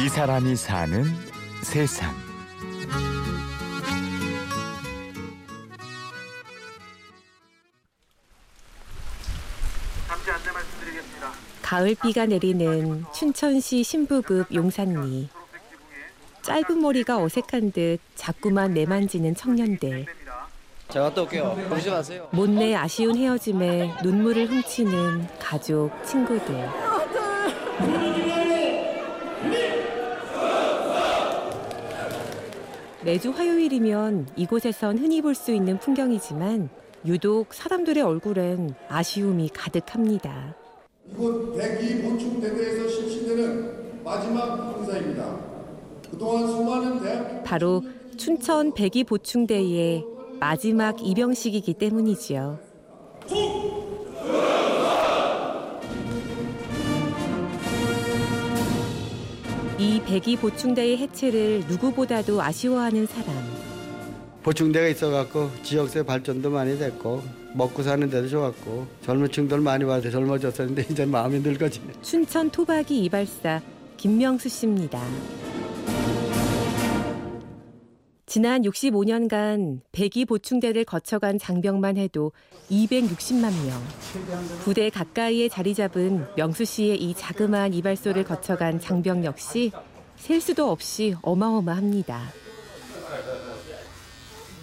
이 사람이 사는 세상. 잠시 안내 말씀드리겠습니다. 가을비가 내리는 춘천시 신부급 용산리. 짧은 머리가 어색한 듯 자꾸만 내만지는 청년들. 제가 갔다 올게요. 보지 마세요. 못내 아쉬운 헤어짐에 눈물을 훔치는 가족, 친구들. 매주 화요일이면 이곳에선 흔히 볼 수 있는 풍경이지만 유독 사람들의 얼굴엔 아쉬움이 가득합니다. 이곳 대기 보충 대대에서 실시되는 마지막 행사입니다. 그동안 수많은 대학 바로 춘천 백이 보충대의 마지막 입영식이기 때문이지요. 백이 보충대의 해체를 누구보다도 아쉬워하는 사람. 보충대가 있어갖고 지역세 발전도 많이 됐고 먹고 사는 데도 좋았고 젊은 층들 많이 와서 젊어졌었는데 이제 마음이 늙어지네. 춘천 토박이 이발사 김명수 씨입니다. 지난 65년간 백이 보충대를 거쳐간 장병만 해도 260만 명. 부대 가까이에 자리 잡은 명수 씨의 이 자그마한 이발소를 거쳐간 장병 역시 셀 수도 없이 어마어마합니다.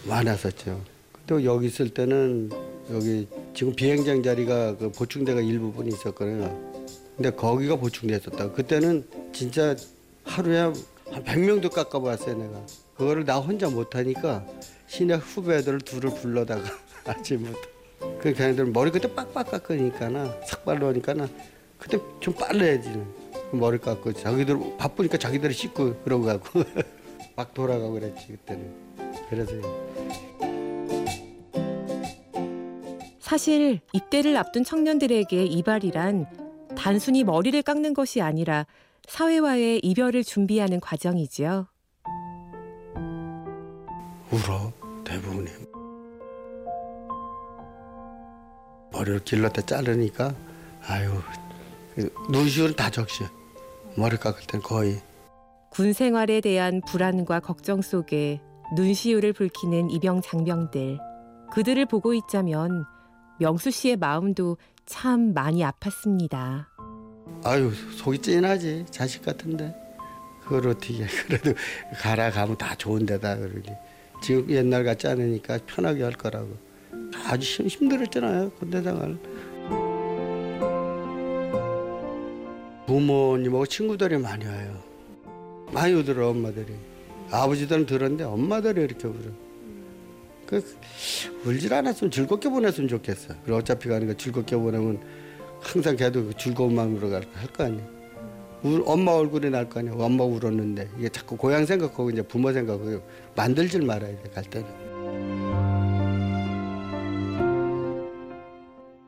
많았었죠. 또 여기 있을 때는 여기 지금 비행장 자리가 그 보충대가 일부분 있었거든요. 근데 거기가 보충대였었다. 그때는 진짜 하루에 한 100명도 깎아봤어요, 내가. 그거를 나 혼자 못하니까 시내 후배들 둘을 불러다가 아침부터. 그 걔네들 머리 그때 빡빡 깎으니까나 삭발로 하니까나 그때 좀 빨라야지. 머리 깎고 자기들 바쁘니까 자기들이 씻고 그러고 가고 막 돌아가고 그랬지 그때는. 그래서 사실 입대를 앞둔 청년들에게 이발이란 단순히 머리를 깎는 것이 아니라 사회와의 이별을 준비하는 과정이지요. 울어 대부분이 머리를 길렀다 자르니까 아유 눈시울은 다 적셔 머리 깎을 땐 거의 군 생활에 대한 불안과 걱정 속에 눈시울을 붉히는 이병 장병들. 그들을 보고 있자면 명수 씨의 마음도 참 많이 아팠습니다. 아유 속이 찐하지 자식 같은데 그걸 어떻게 그래도 가라 가면 다 좋은 데다 그러지 지금 옛날 같지 않으니까 편하게 할 거라고 아주 힘- 힘들었잖아요 군대 생활 부모님하고 친구들이 많이 와요 많이 오더라 엄마들이 아버지들은 들었는데 엄마들이 이렇게 울어 그 울질 않았으면 즐겁게 보냈으면 좋겠어 그리고 어차피 가는 거 즐겁게 보내면 항상 걔도 그 즐거운 마음으로 갈 거 아니야 울, 엄마 얼굴이 날 거 아니야. 엄마 울었는데 이게 자꾸 고향 생각하고 이제 부모 생각하고 만들질 말아야 돼 갈 때는.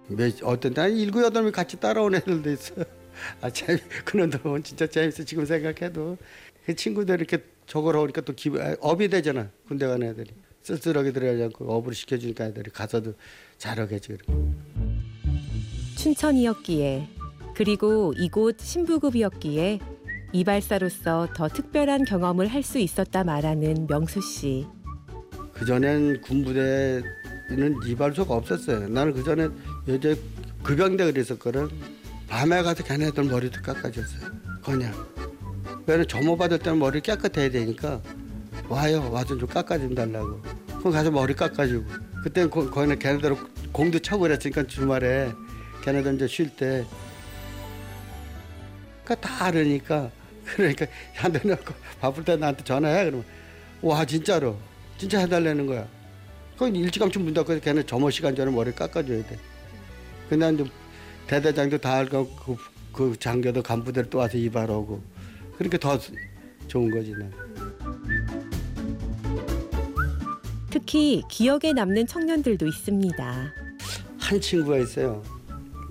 몇 어떤 때 일곱 여덟 명 같이 따라온 애들도 있어. 아 재미 그 놈들 보면 진짜 재밌어 지금 생각해도 그 친구들 이렇게 저걸 하니까 또 기분 아, 업이 되잖아 군대 가는 애들이 쓸쓸하게 들어가지 않고 업으로 시켜주니까 애들이 가서도 잘하겠지. 그러고. 춘천이었기에 그리고 이곳 신부급이었기에 이발사로서 더 특별한 경험을 할 수 있었다 말하는 명수 씨. 그 전엔 군부대는 이발소가 없었어요. 나는 그 전에 여자 급양대 그랬었거든. 밤에 가서 걔네들 머리도 깎아줬어요. 그냥. 왜냐면 점호 받을 때는 머리 깨끗해야 되니까 와요 와서 좀 깎아좀 달라고. 그럼 가서 머리 깎아주고. 그때 거, 거기는 걔네들 공도 차고 그랬으니까 주말에 걔네들 이제 쉴 때. 그러니까 다 알으니까 그러니까 한대 놓고 바쁠 때 나한테 전화해 그러면 와 진짜로 진짜 해달라는 거야. 그건 일찌감치 문 닫고 걔네 점호 시간 전에 머리 깎아줘야 돼. 근데 이제 대대장도 다 알고 그, 그 장교도 간부들 또 와서 이발하고 그러니까 더 좋은 거지 난. 특히 기억에 남는 청년들도 있습니다. 한 친구가 있어요.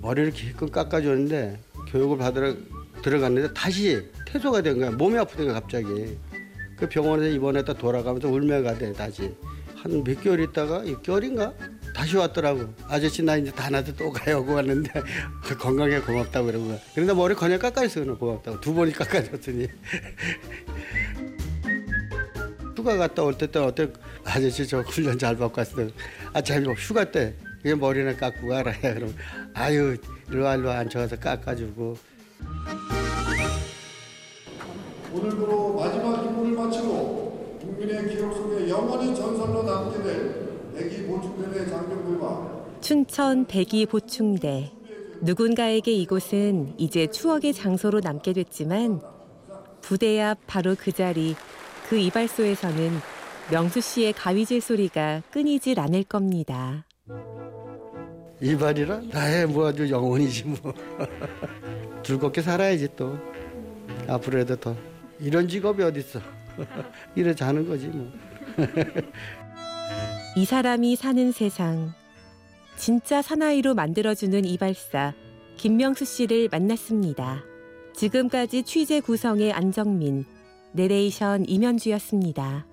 머리를 기껏 깎아줬는데 교육을 받으러 들어갔는데 다시 퇴소가 된 거야. 몸이 아프다가 갑자기. 그 병원에서 입원했다 돌아가면서 울며 가대 다시. 한 몇 개월 있다가 6개월인가 다시 왔더라고. 아저씨 나 이제 다 나도 또 가요 하고 왔는데 건강에 고맙다고 그러고. 그런데 머리 그냥 깎아줬어 그냥 고맙다고. 두 번이 깎아줬더니. 휴가 갔다 올 때 또 어때 아저씨 저 훈련 잘 받고 왔어. 아 재미 휴가 때 이게 머리는 깎고 가라. 그럼 아유 일로 와 일로 와 앉혀서 깎아주고. 오늘부로 마지막 임무를 마치고 국민의 기록 속에 영원히 전설로 남게 될 춘천 백이 보충대. 누군가에게 이곳은 이제 추억의 장소로 남게 됐지만 부대 앞 바로 그 자리 그 이발소에서는 명수 씨의 가위질 소리가 끊이질 않을 겁니다. 이발이라? 나의 뭐 아주 영혼이지 뭐. 즐겁게 살아야지 또. 앞으로도 더. 이런 직업이 어딨어? 이래 자는 거지 뭐 이 사람이 사는 세상. 진짜 사나이로 만들어주는 이발사 김명수 씨를 만났습니다. 지금까지 취재 구성의 안정민, 내레이션 임현주였습니다.